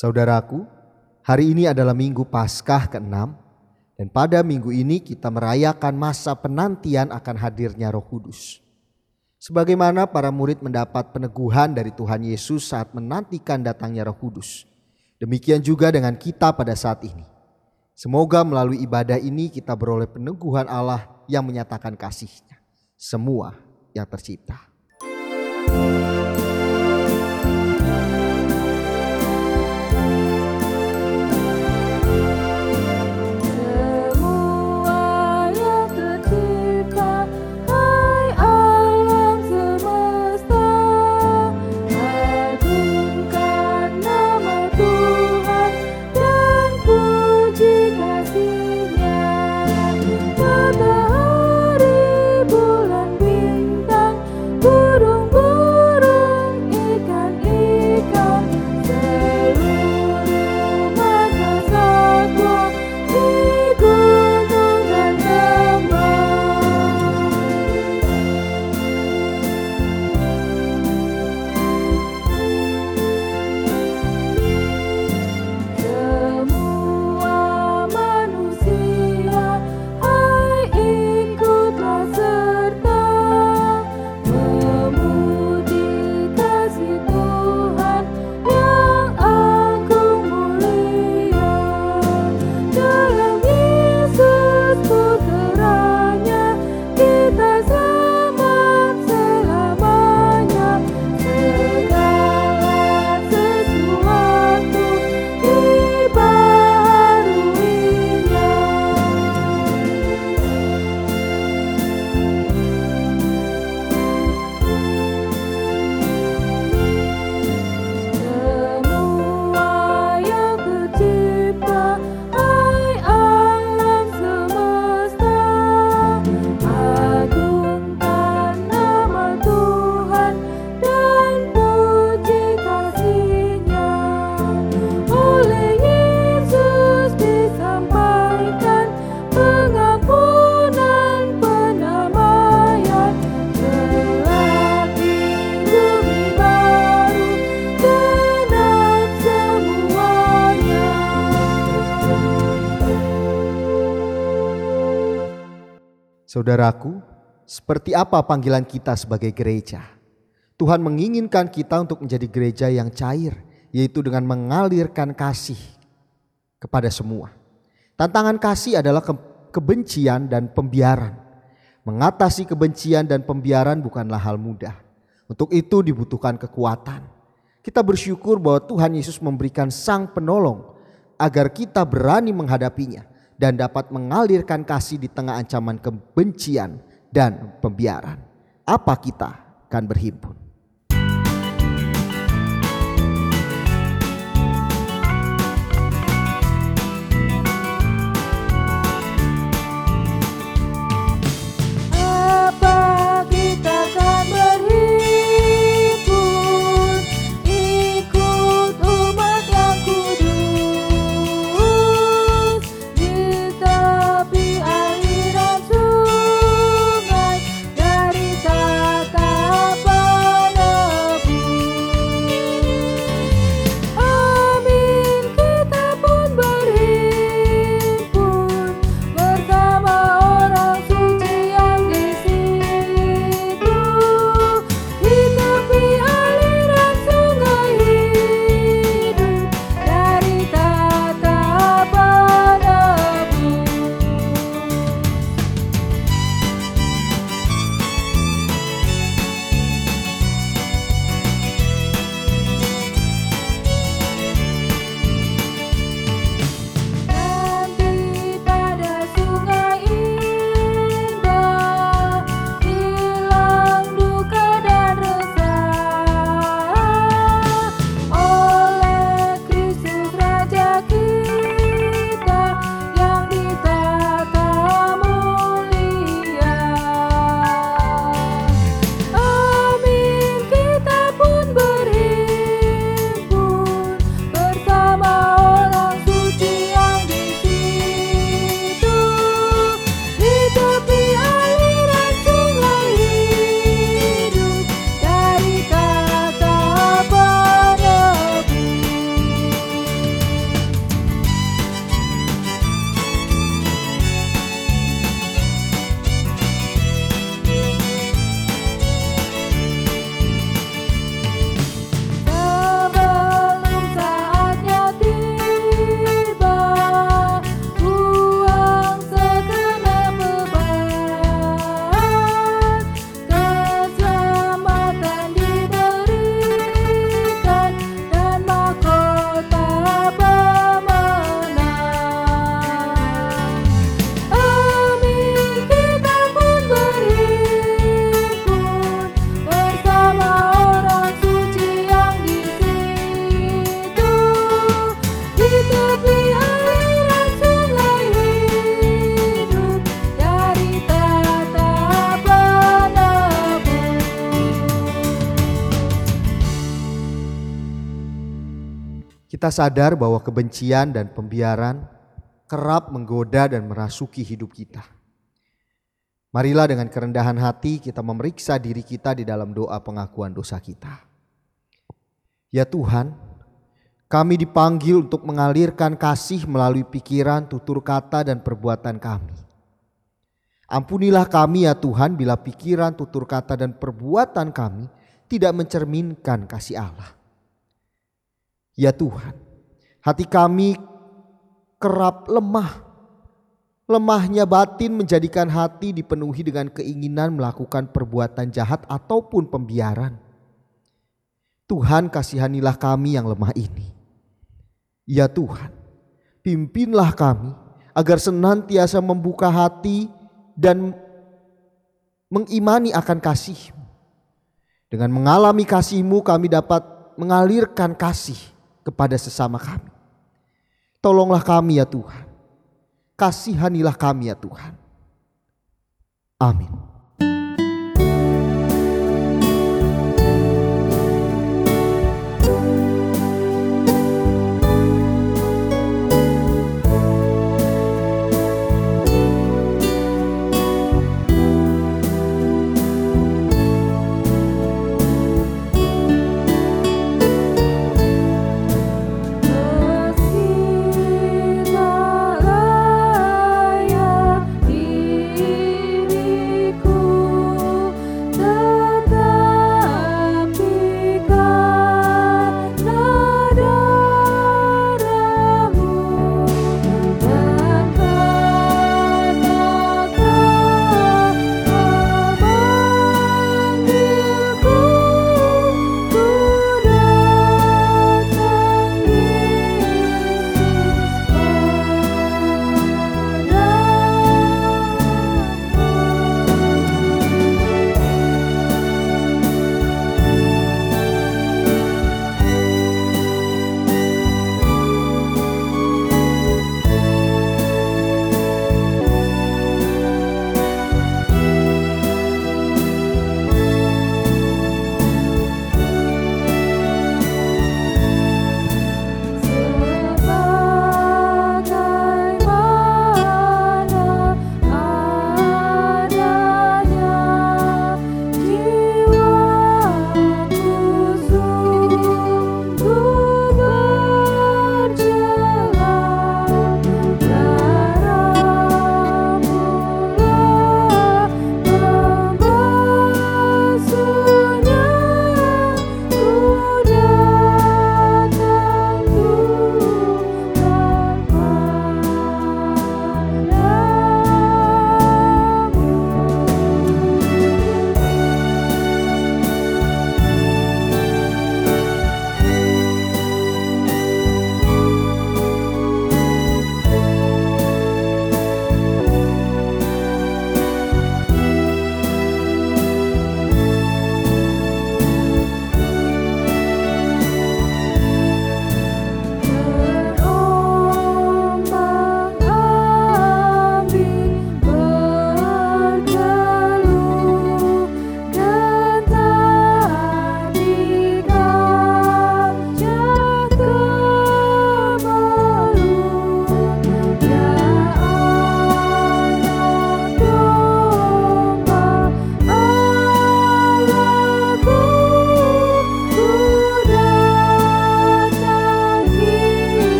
Saudaraku, hari ini adalah minggu Paskah ke-6 dan pada minggu ini kita merayakan masa penantian akan hadirnya Roh Kudus. Sebagaimana para murid mendapat peneguhan dari Tuhan Yesus saat menantikan datangnya Roh Kudus. Demikian juga dengan kita pada saat ini. Semoga melalui ibadah ini kita beroleh peneguhan Allah yang menyatakan kasihnya. Semua yang tercipta. Semua Saudaraku, seperti apa panggilan kita sebagai gereja? Tuhan menginginkan kita untuk menjadi gereja yang cair, yaitu dengan mengalirkan kasih kepada semua. Tantangan kasih adalah ke- kebencian dan pembiaran. Mengatasi kebencian dan pembiaran bukanlah hal mudah. Untuk itu dibutuhkan kekuatan. Kita bersyukur bahwa Tuhan Yesus memberikan Sang Penolong agar kita berani menghadapinya dan dapat mengalirkan kasih di tengah ancaman kebencian dan pembiaran. Apa kita akan berhimpun? Kita sadar bahwa kebencian dan pembiaran kerap menggoda dan merasuki hidup kita. Marilah dengan kerendahan hati kita memeriksa diri kita di dalam doa pengakuan dosa kita. Ya Tuhan, kami dipanggil untuk mengalirkan kasih melalui pikiran, tutur kata, dan perbuatan kami. Ampunilah kami ya Tuhan bila pikiran, tutur kata, dan perbuatan kami tidak mencerminkan kasih Allah. Ya Tuhan, hati kami kerap lemah. Lemahnya batin menjadikan hati dipenuhi dengan keinginan melakukan perbuatan jahat ataupun pembiaran. Tuhan kasihanilah kami yang lemah ini. Ya Tuhan, pimpinlah kami agar senantiasa membuka hati dan mengimani akan kasih. Dengan mengalami kasih-Mu kami dapat mengalirkan kasih kepada sesama kami. Tolonglah kami ya Tuhan. Kasihanilah kami ya Tuhan. Amin.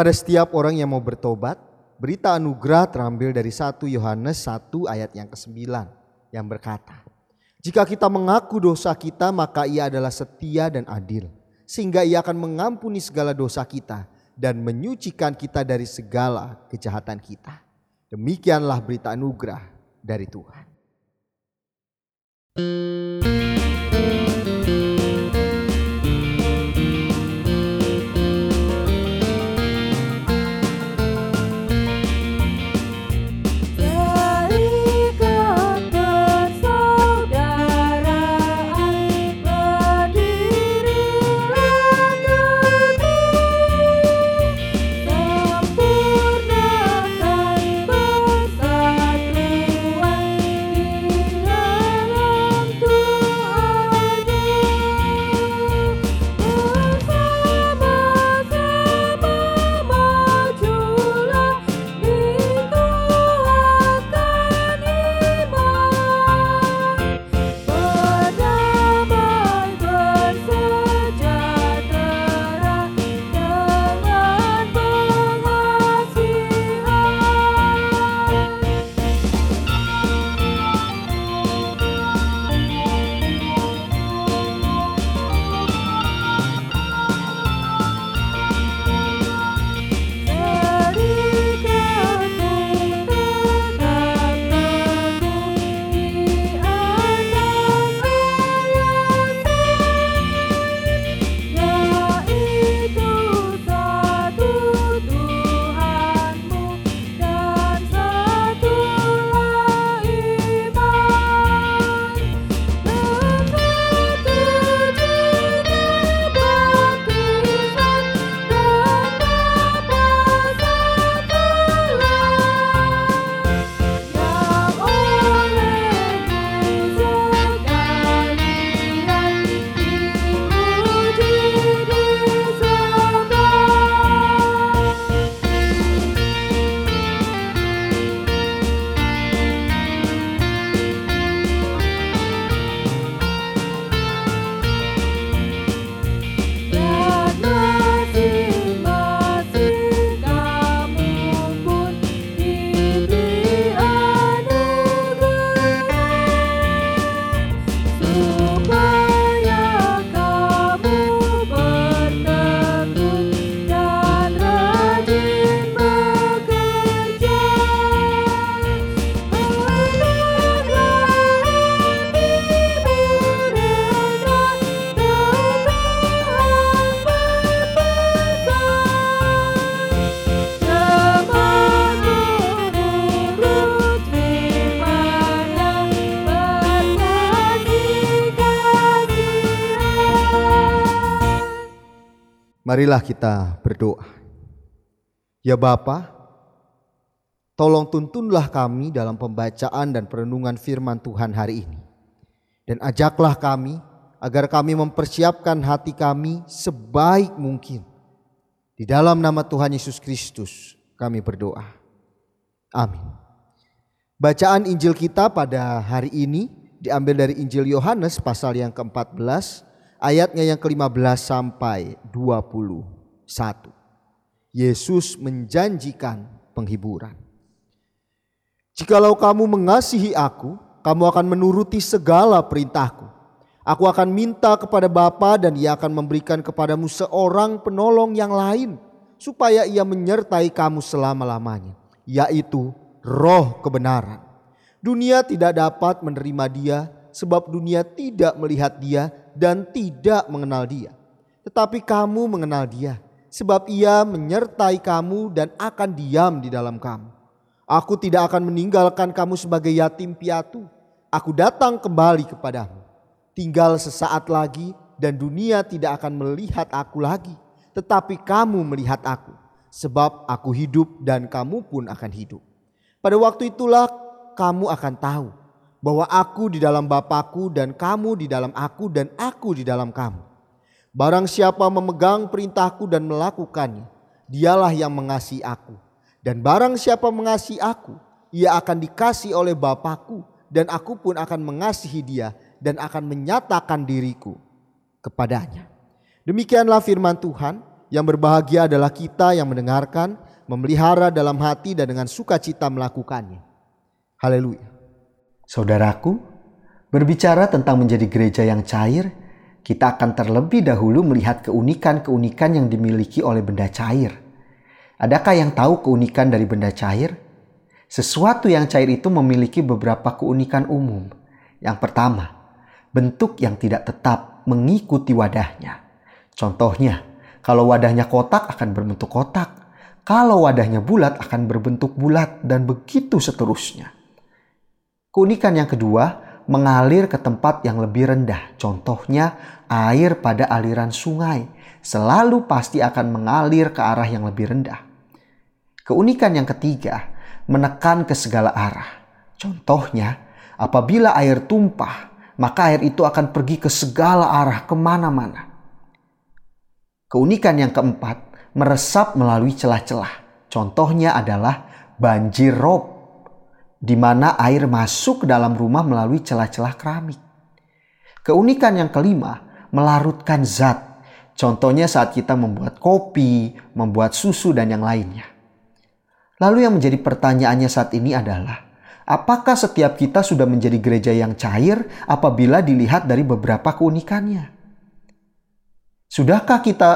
Pada setiap orang yang mau bertobat, berita anugerah terambil dari 1 Yohanes 1 ayat yang ke-9 yang berkata, Jika kita mengaku dosa kita maka ia adalah setia dan adil, sehingga ia akan mengampuni segala dosa kita dan menyucikan kita dari segala kejahatan kita. Demikianlah berita anugerah dari Tuhan. Terikat Marilah kita berdoa. Ya Bapa, tolong tuntunlah kami dalam pembacaan dan perenungan firman Tuhan hari ini. Dan ajaklah kami agar kami mempersiapkan hati kami sebaik mungkin. Di dalam nama Tuhan Yesus Kristus kami berdoa. Amin. Bacaan Injil kita pada hari ini diambil dari Injil Yohanes pasal yang ke-14 ayatnya yang ke-15 sampai 21. Yesus menjanjikan penghiburan. Jikalau kamu mengasihi aku, kamu akan menuruti segala perintahku. Aku akan minta kepada Bapa dan ia akan memberikan kepadamu seorang penolong yang lain supaya ia menyertai kamu selama-lamanya, yaitu roh kebenaran. Dunia tidak dapat menerima dia sebab dunia tidak melihat dia dan tidak mengenal dia. Tetapi kamu mengenal dia sebab ia menyertai kamu dan akan diam di dalam kamu. Aku tidak akan meninggalkan kamu sebagai yatim piatu. Aku datang kembali kepadamu. Tinggal sesaat lagi dan dunia tidak akan melihat aku lagi. Tetapi kamu melihat aku. Sebab aku hidup dan kamu pun akan hidup. Pada waktu itulah kamu akan tahu bahwa aku di dalam Bapakku dan kamu di dalam aku dan aku di dalam kamu. Barang siapa memegang perintahku dan melakukannya, dialah yang mengasihi aku. Dan barang siapa mengasihi aku, ia akan dikasih oleh Bapakku dan aku pun akan mengasihi dia dan akan menyatakan diriku kepadanya. Demikianlah firman Tuhan yang berbahagia adalah kita yang mendengarkan, memelihara dalam hati dan dengan sukacita melakukannya. Haleluya. Saudaraku, berbicara tentang menjadi gereja yang cair, kita akan terlebih dahulu melihat keunikan-keunikan yang dimiliki oleh benda cair. Adakah yang tahu keunikan dari benda cair? Sesuatu yang cair itu memiliki beberapa keunikan umum. Yang pertama, bentuk yang tidak tetap mengikuti wadahnya. Contohnya, kalau wadahnya kotak akan berbentuk kotak, kalau wadahnya bulat akan berbentuk bulat, dan begitu seterusnya. Keunikan yang kedua, mengalir ke tempat yang lebih rendah. Contohnya, air pada aliran sungai selalu pasti akan mengalir ke arah yang lebih rendah. Keunikan yang ketiga, menekan ke segala arah. Contohnya, apabila air tumpah, maka air itu akan pergi ke segala arah ke mana-mana. Keunikan yang keempat, meresap melalui celah-celah. Contohnya adalah banjir rob, di mana air masuk ke dalam rumah melalui celah-celah keramik. Keunikan yang kelima, melarutkan zat. Contohnya saat kita membuat kopi, membuat susu, dan yang lainnya. Lalu yang menjadi pertanyaannya saat ini adalah, apakah setiap kita sudah menjadi gereja yang cair apabila dilihat dari beberapa keunikannya? Sudahkah kita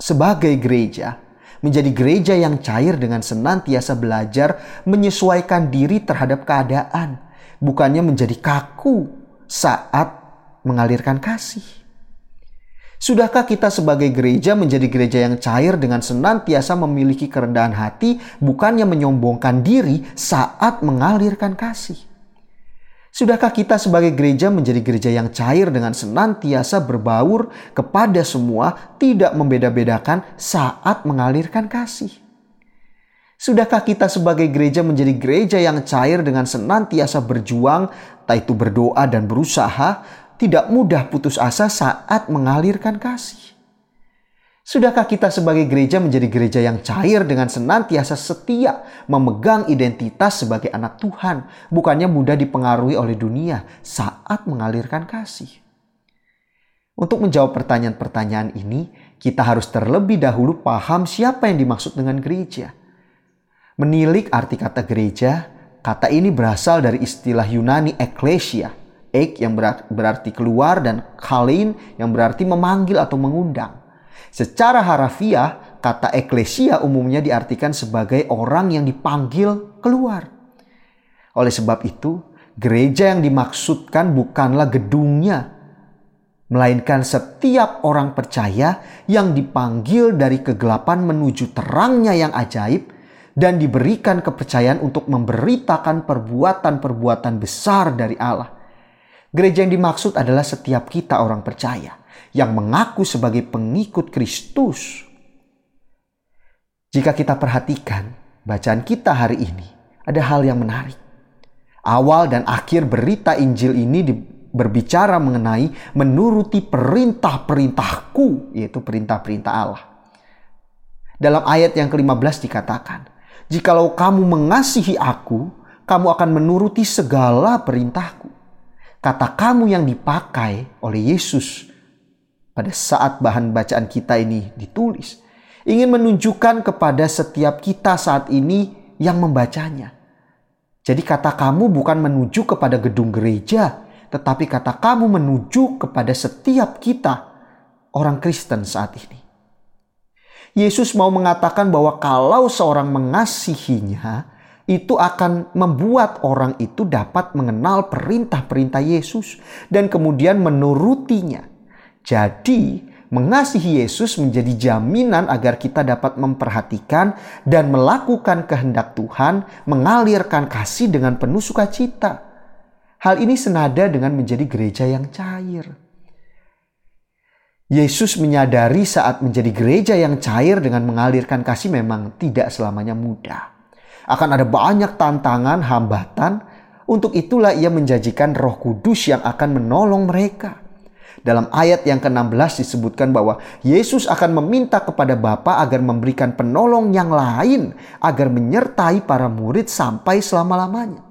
sebagai gereja menjadi gereja yang cair dengan senantiasa belajar menyesuaikan diri terhadap keadaan, bukannya menjadi kaku saat mengalirkan kasih? Sudahkah kita sebagai gereja menjadi gereja yang cair dengan senantiasa memiliki kerendahan hati, bukannya menyombongkan diri saat mengalirkan kasih? Sudahkah kita sebagai gereja menjadi gereja yang cair dengan senantiasa berbaur kepada semua, tidak membeda-bedakan saat mengalirkan kasih? Sudahkah kita sebagai gereja menjadi gereja yang cair dengan senantiasa berjuang, entah itu berdoa dan berusaha, tidak mudah putus asa saat mengalirkan kasih. Sudahkah kita sebagai gereja menjadi gereja yang cair dengan senantiasa setia memegang identitas sebagai anak Tuhan, bukannya mudah dipengaruhi oleh dunia saat mengalirkan kasih? Untuk menjawab pertanyaan-pertanyaan ini, kita harus terlebih dahulu paham siapa yang dimaksud dengan gereja. Menilik arti kata gereja, kata ini berasal dari istilah Yunani eklesia, ek yang berarti keluar dan kalein yang berarti memanggil atau mengundang. Secara harafiah, kata eklesia umumnya diartikan sebagai orang yang dipanggil keluar. Oleh sebab itu, gereja yang dimaksudkan bukanlah gedungnya, melainkan setiap orang percaya yang dipanggil dari kegelapan menuju terangnya yang ajaib dan diberikan kepercayaan untuk memberitakan perbuatan-perbuatan besar dari Allah. Gereja yang dimaksud adalah setiap kita orang percaya yang mengaku sebagai pengikut Kristus. Jika kita perhatikan bacaan kita hari ini, ada hal yang menarik. Awal dan akhir berita Injil ini berbicara mengenai menuruti perintah-perintahku, yaitu perintah-perintah Allah. Dalam ayat yang ke-15 dikatakan, Jikalau kamu mengasihi aku, kamu akan menuruti segala perintahku. Kata kamu yang dipakai oleh Yesus pada saat bahan bacaan kita ini ditulis, ingin menunjukkan kepada setiap kita saat ini yang membacanya. Jadi kata kamu bukan menuju kepada gedung gereja, tetapi kata kamu menuju kepada setiap kita orang Kristen saat ini. Yesus mau mengatakan bahwa kalau seorang mengasihinya, itu akan membuat orang itu dapat mengenal perintah-perintah Yesus dan kemudian menurutinya. Jadi, mengasihi Yesus menjadi jaminan agar kita dapat memperhatikan dan melakukan kehendak Tuhan, mengalirkan kasih dengan penuh sukacita. Hal ini senada dengan menjadi gereja yang cair. Yesus menyadari saat menjadi gereja yang cair dengan mengalirkan kasih memang tidak selamanya mudah. Akan ada banyak tantangan, hambatan. Untuk itulah ia menjanjikan roh kudus yang akan menolong mereka. Dalam ayat yang ke-16 disebutkan bahwa Yesus akan meminta kepada Bapa agar memberikan penolong yang lain agar menyertai para murid sampai selama-lamanya.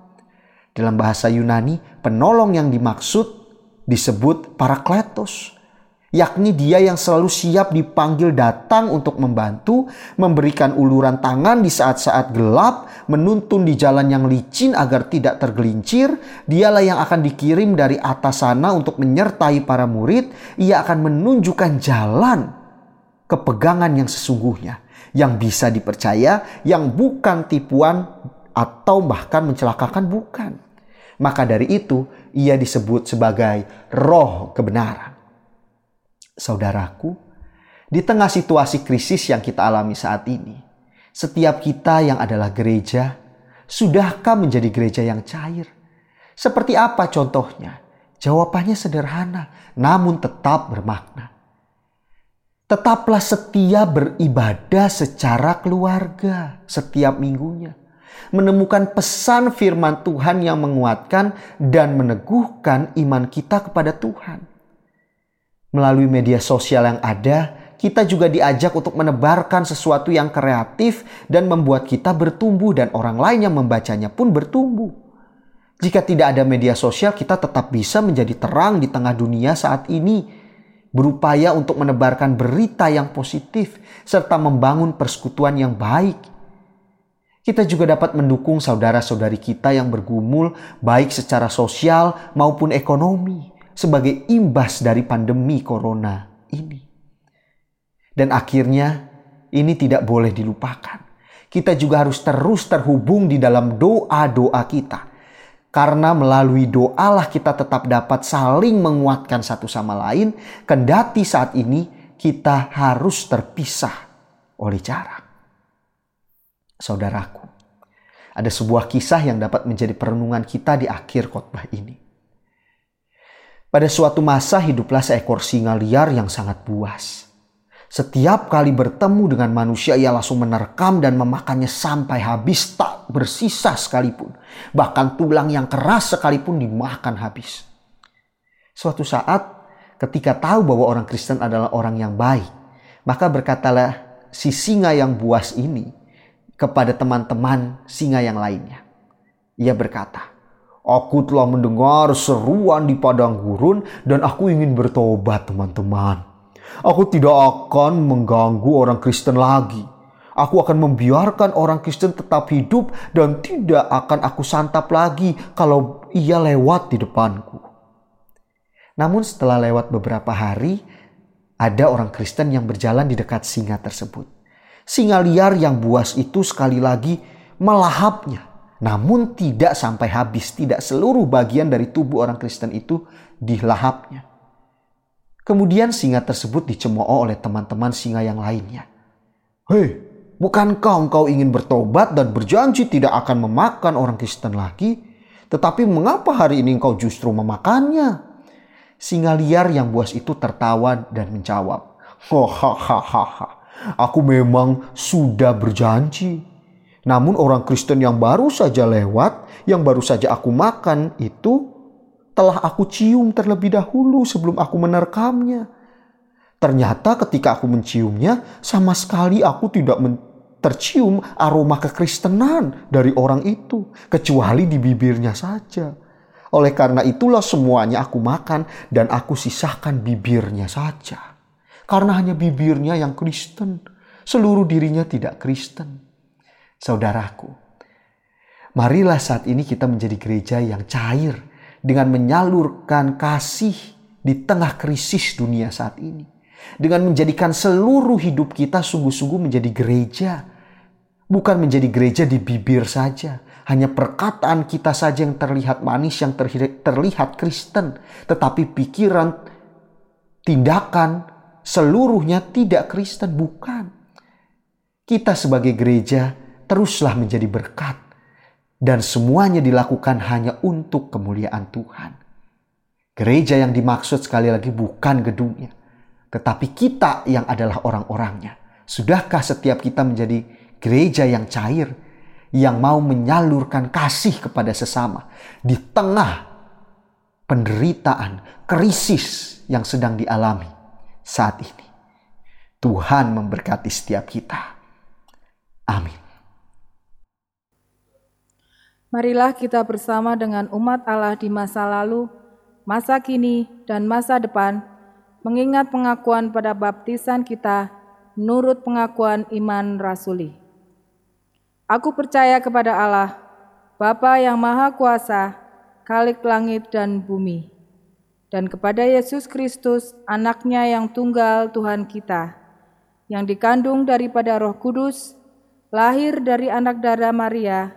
Dalam bahasa Yunani, penolong yang dimaksud disebut parakletos yakni dia yang selalu siap dipanggil datang untuk membantu, memberikan uluran tangan di saat-saat gelap, menuntun di jalan yang licin agar tidak tergelincir. Dialah yang akan dikirim dari atas sana untuk menyertai para murid. Ia akan menunjukkan jalan kepegangan yang sesungguhnya, yang bisa dipercaya, yang bukan tipuan atau bahkan mencelakakan bukan. Maka dari itu ia disebut sebagai roh kebenaran. Saudaraku, di tengah situasi krisis yang kita alami saat ini, setiap kita yang adalah gereja, sudahkah menjadi gereja yang cair? Seperti apa contohnya? Jawabannya sederhana, namun tetap bermakna. Tetaplah setia beribadah secara keluarga setiap minggunya. Menemukan pesan firman Tuhan yang menguatkan dan meneguhkan iman kita kepada Tuhan Melalui media sosial yang ada, kita juga diajak untuk menebarkan sesuatu yang kreatif dan membuat kita bertumbuh dan orang lain yang membacanya pun bertumbuh. Jika tidak ada media sosial, kita tetap bisa menjadi terang di tengah dunia saat ini, berupaya untuk menebarkan berita yang positif serta membangun persekutuan yang baik. Kita juga dapat mendukung saudara-saudari kita yang bergumul baik secara sosial maupun ekonomi sebagai imbas dari pandemi corona ini. Dan akhirnya ini tidak boleh dilupakan. Kita juga harus terus terhubung di dalam doa-doa kita. Karena melalui doalah kita tetap dapat saling menguatkan satu sama lain. Kendati saat ini kita harus terpisah oleh jarak. Saudaraku, ada sebuah kisah yang dapat menjadi perenungan kita di akhir khotbah ini. Pada suatu masa hiduplah seekor singa liar yang sangat buas. Setiap kali bertemu dengan manusia ia langsung menerkam dan memakannya sampai habis tak bersisa sekalipun. Bahkan tulang yang keras sekalipun dimakan habis. Suatu saat ketika tahu bahwa orang Kristen adalah orang yang baik. Maka berkatalah si singa yang buas ini kepada teman-teman singa yang lainnya. Ia berkata, Aku telah mendengar seruan di padang gurun dan aku ingin bertobat teman-teman. Aku tidak akan mengganggu orang Kristen lagi. Aku akan membiarkan orang Kristen tetap hidup dan tidak akan aku santap lagi kalau ia lewat di depanku. Namun setelah lewat beberapa hari, ada orang Kristen yang berjalan di dekat singa tersebut. Singa liar yang buas itu sekali lagi melahapnya namun tidak sampai habis, tidak seluruh bagian dari tubuh orang Kristen itu dilahapnya. Kemudian singa tersebut dicemooh oleh teman-teman singa yang lainnya. Hei, bukankah engkau ingin bertobat dan berjanji tidak akan memakan orang Kristen lagi? Tetapi mengapa hari ini engkau justru memakannya? Singa liar yang buas itu tertawa dan menjawab, Hahaha, aku memang sudah berjanji. Namun orang Kristen yang baru saja lewat, yang baru saja aku makan itu telah aku cium terlebih dahulu sebelum aku menerkamnya. Ternyata ketika aku menciumnya, sama sekali aku tidak men- tercium aroma kekristenan dari orang itu, kecuali di bibirnya saja. Oleh karena itulah semuanya aku makan dan aku sisahkan bibirnya saja. Karena hanya bibirnya yang Kristen, seluruh dirinya tidak Kristen. Saudaraku, marilah saat ini kita menjadi gereja yang cair dengan menyalurkan kasih di tengah krisis dunia saat ini. Dengan menjadikan seluruh hidup kita sungguh-sungguh menjadi gereja. Bukan menjadi gereja di bibir saja. Hanya perkataan kita saja yang terlihat manis, yang terlihat, Kristen. Tetapi pikiran, tindakan, seluruhnya tidak Kristen. Bukan. Kita sebagai gereja teruslah menjadi berkat. Dan semuanya dilakukan hanya untuk kemuliaan Tuhan. Gereja yang dimaksud sekali lagi bukan gedungnya. Tetapi kita yang adalah orang-orangnya. Sudahkah setiap kita menjadi gereja yang cair, yang mau menyalurkan kasih kepada sesama di tengah penderitaan, krisis yang sedang dialami saat ini? Tuhan memberkati setiap kita. Amin. Marilah kita bersama dengan umat Allah di masa lalu, masa kini, dan masa depan, mengingat pengakuan pada baptisan kita menurut pengakuan iman rasuli. Aku percaya kepada Allah, Bapa yang Maha Kuasa, Khalik langit dan bumi, dan kepada Yesus Kristus, anaknya yang tunggal Tuhan kita, yang dikandung daripada roh kudus, lahir dari anak darah Maria,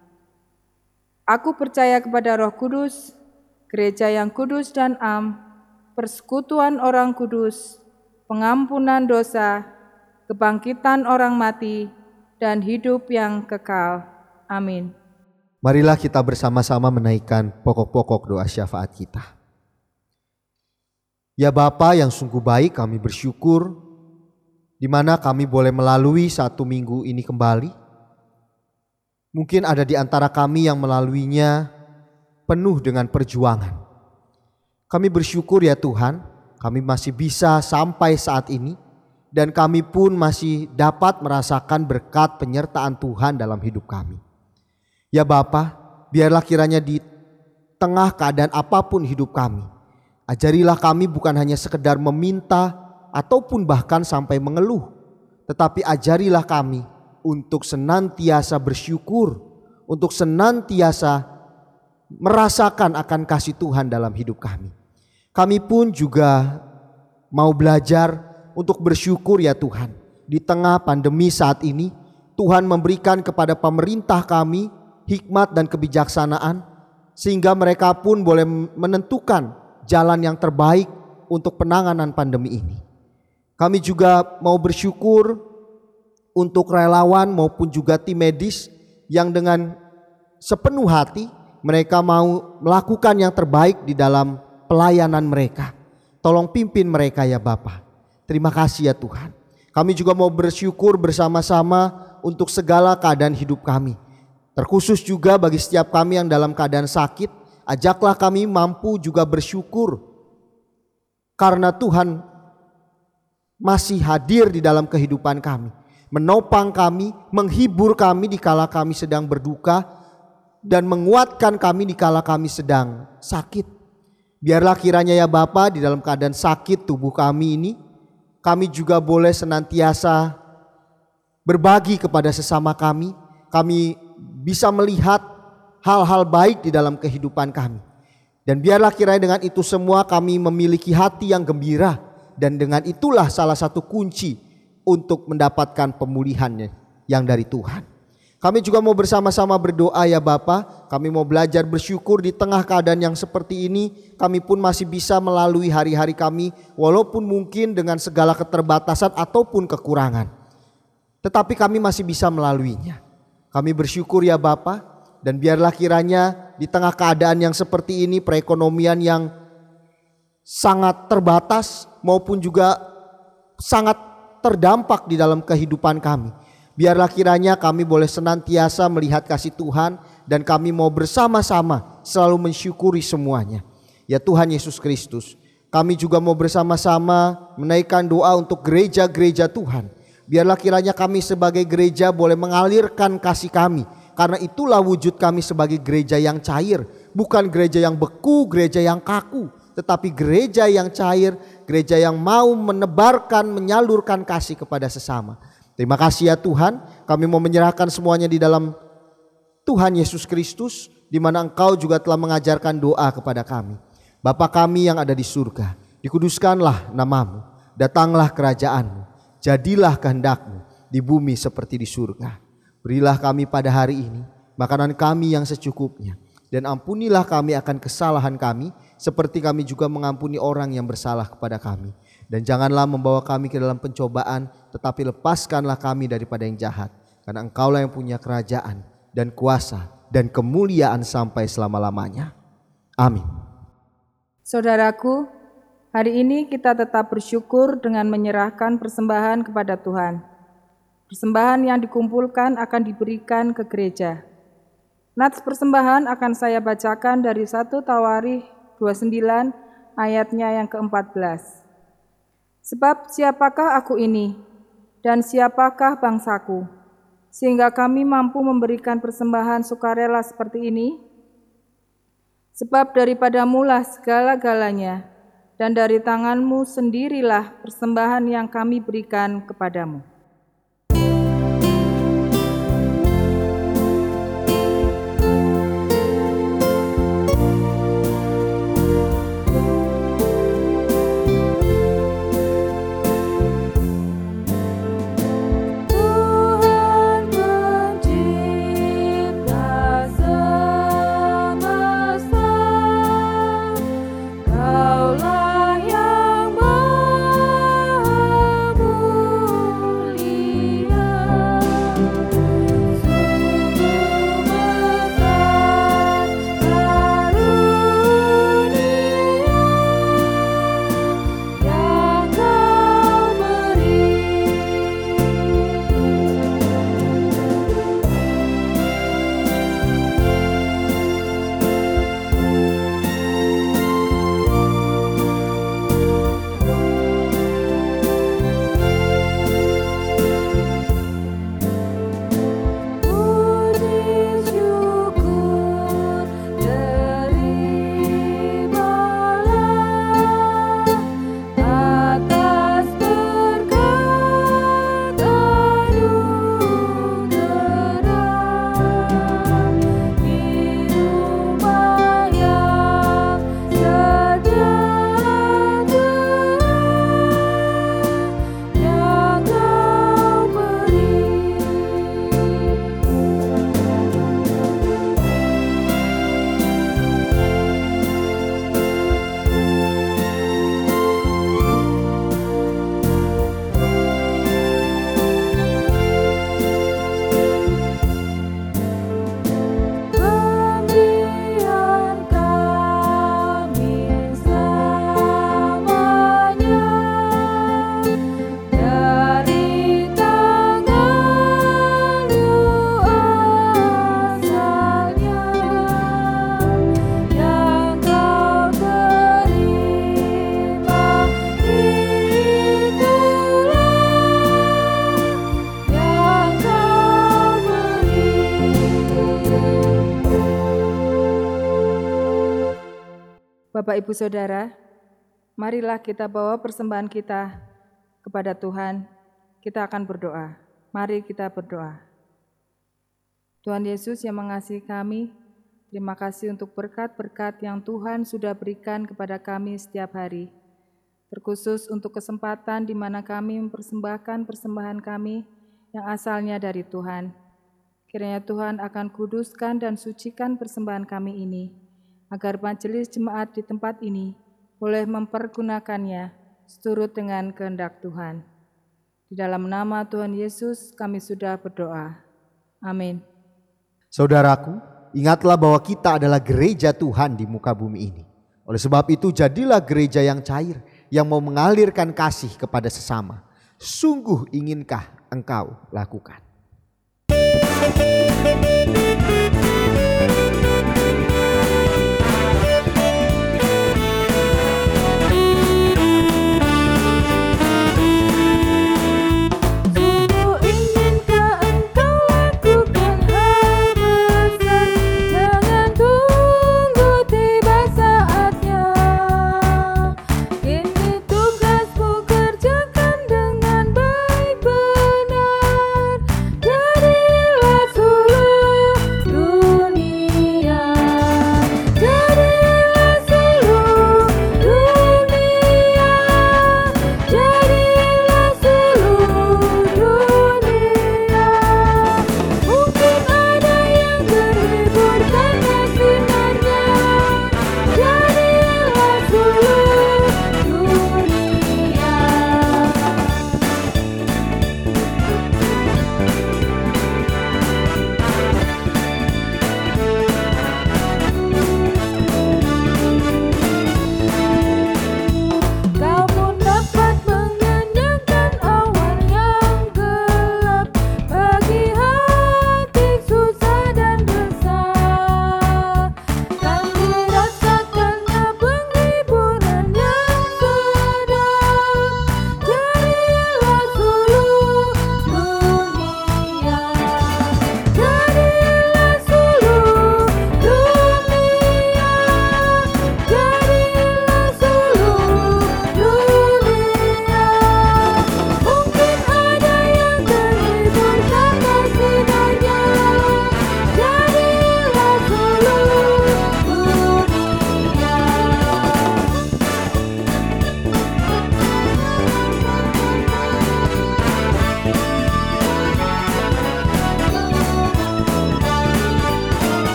Aku percaya kepada Roh Kudus, gereja yang kudus dan am, persekutuan orang kudus, pengampunan dosa, kebangkitan orang mati, dan hidup yang kekal. Amin. Marilah kita bersama-sama menaikkan pokok-pokok doa syafaat kita. Ya Bapa yang sungguh baik kami bersyukur di mana kami boleh melalui satu minggu ini kembali. Mungkin ada di antara kami yang melaluinya penuh dengan perjuangan. Kami bersyukur ya Tuhan, kami masih bisa sampai saat ini dan kami pun masih dapat merasakan berkat penyertaan Tuhan dalam hidup kami. Ya Bapa, biarlah kiranya di tengah keadaan apa pun hidup kami, ajarilah kami bukan hanya sekedar meminta ataupun bahkan sampai mengeluh, tetapi ajarilah kami untuk senantiasa bersyukur, untuk senantiasa merasakan akan kasih Tuhan dalam hidup kami. Kami pun juga mau belajar untuk bersyukur ya Tuhan. Di tengah pandemi saat ini, Tuhan memberikan kepada pemerintah kami hikmat dan kebijaksanaan sehingga mereka pun boleh menentukan jalan yang terbaik untuk penanganan pandemi ini. Kami juga mau bersyukur untuk relawan maupun juga tim medis yang dengan sepenuh hati mereka mau melakukan yang terbaik di dalam pelayanan mereka. Tolong pimpin mereka ya Bapak. Terima kasih ya Tuhan. Kami juga mau bersyukur bersama-sama untuk segala keadaan hidup kami. Terkhusus juga bagi setiap kami yang dalam keadaan sakit, ajaklah kami mampu juga bersyukur karena Tuhan masih hadir di dalam kehidupan kami, menopang kami, menghibur kami di kala kami sedang berduka dan menguatkan kami di kala kami sedang sakit. Biarlah kiranya ya Bapa di dalam keadaan sakit tubuh kami ini, kami juga boleh senantiasa berbagi kepada sesama kami. Kami bisa melihat hal-hal baik di dalam kehidupan kami. Dan biarlah kiranya dengan itu semua kami memiliki hati yang gembira dan dengan itulah salah satu kunci untuk mendapatkan pemulihannya yang dari Tuhan. Kami juga mau bersama-sama berdoa ya Bapa. Kami mau belajar bersyukur di tengah keadaan yang seperti ini. Kami pun masih bisa melalui hari-hari kami walaupun mungkin dengan segala keterbatasan ataupun kekurangan. Tetapi kami masih bisa melaluinya. Kami bersyukur ya Bapa dan biarlah kiranya di tengah keadaan yang seperti ini perekonomian yang sangat terbatas maupun juga sangat terdampak di dalam kehidupan kami. Biarlah kiranya kami boleh senantiasa melihat kasih Tuhan dan kami mau bersama-sama selalu mensyukuri semuanya. Ya Tuhan Yesus Kristus, kami juga mau bersama-sama menaikkan doa untuk gereja-gereja Tuhan. Biarlah kiranya kami sebagai gereja boleh mengalirkan kasih kami. Karena itulah wujud kami sebagai gereja yang cair. Bukan gereja yang beku, gereja yang kaku. Tetapi gereja yang cair, gereja yang mau menebarkan, menyalurkan kasih kepada sesama. Terima kasih ya Tuhan, kami mau menyerahkan semuanya di dalam Tuhan Yesus Kristus, di mana Engkau juga telah mengajarkan doa kepada kami. Bapa kami yang ada di surga, dikuduskanlah namamu, datanglah kerajaanmu, jadilah kehendakmu di bumi seperti di surga. Berilah kami pada hari ini makanan kami yang secukupnya, dan ampunilah kami akan kesalahan kami, seperti kami juga mengampuni orang yang bersalah kepada kami dan janganlah membawa kami ke dalam pencobaan, tetapi lepaskanlah kami daripada yang jahat. Karena engkaulah yang punya kerajaan dan kuasa dan kemuliaan sampai selama-lamanya. Amin. Saudaraku, hari ini kita tetap bersyukur dengan menyerahkan persembahan kepada Tuhan. Persembahan yang dikumpulkan akan diberikan ke gereja. Nats persembahan akan saya bacakan dari 1 Tawarikh 29 ayatnya yang ke-14. Sebab siapakah aku ini dan siapakah bangsaku, sehingga kami mampu memberikan persembahan sukarela seperti ini? Sebab daripada mula segala-galanya, dan dari tanganmu sendirilah persembahan yang kami berikan kepadamu. Bapak, Ibu, Saudara, marilah kita bawa persembahan kita kepada Tuhan. Kita akan berdoa. Mari kita berdoa. Tuhan Yesus yang mengasihi kami, Terima kasih untuk berkat-berkat yang Tuhan sudah berikan kepada kami setiap hari. Terkhusus untuk kesempatan di mana kami mempersembahkan persembahan kami yang asalnya dari Tuhan. Kiranya Tuhan akan kuduskan dan sucikan persembahan kami ini, agar majelis jemaat di tempat ini boleh mempergunakannya seturut dengan kehendak Tuhan. Di dalam nama Tuhan Yesus kami sudah berdoa. Amin. Saudaraku, ingatlah bahwa kita adalah gereja Tuhan di muka bumi ini. Oleh sebab itu jadilah gereja yang cair, yang mau mengalirkan kasih kepada sesama. Sungguh inginkah engkau lakukan?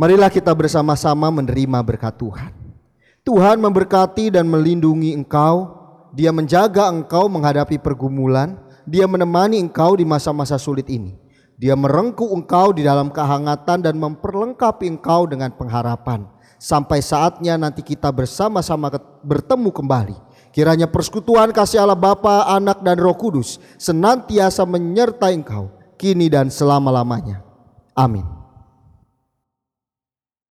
Marilah kita bersama-sama menerima berkat Tuhan. Tuhan memberkati dan melindungi engkau. Dia menjaga engkau menghadapi pergumulan. Dia menemani engkau di masa-masa sulit ini. Dia merengkuh engkau di dalam kehangatan dan memperlengkapi engkau dengan pengharapan. Sampai saatnya nanti kita bersama-sama bertemu kembali. Kiranya persekutuan kasih Allah Bapa, Anak dan Roh Kudus senantiasa menyertai engkau kini dan selama-lamanya. Amin.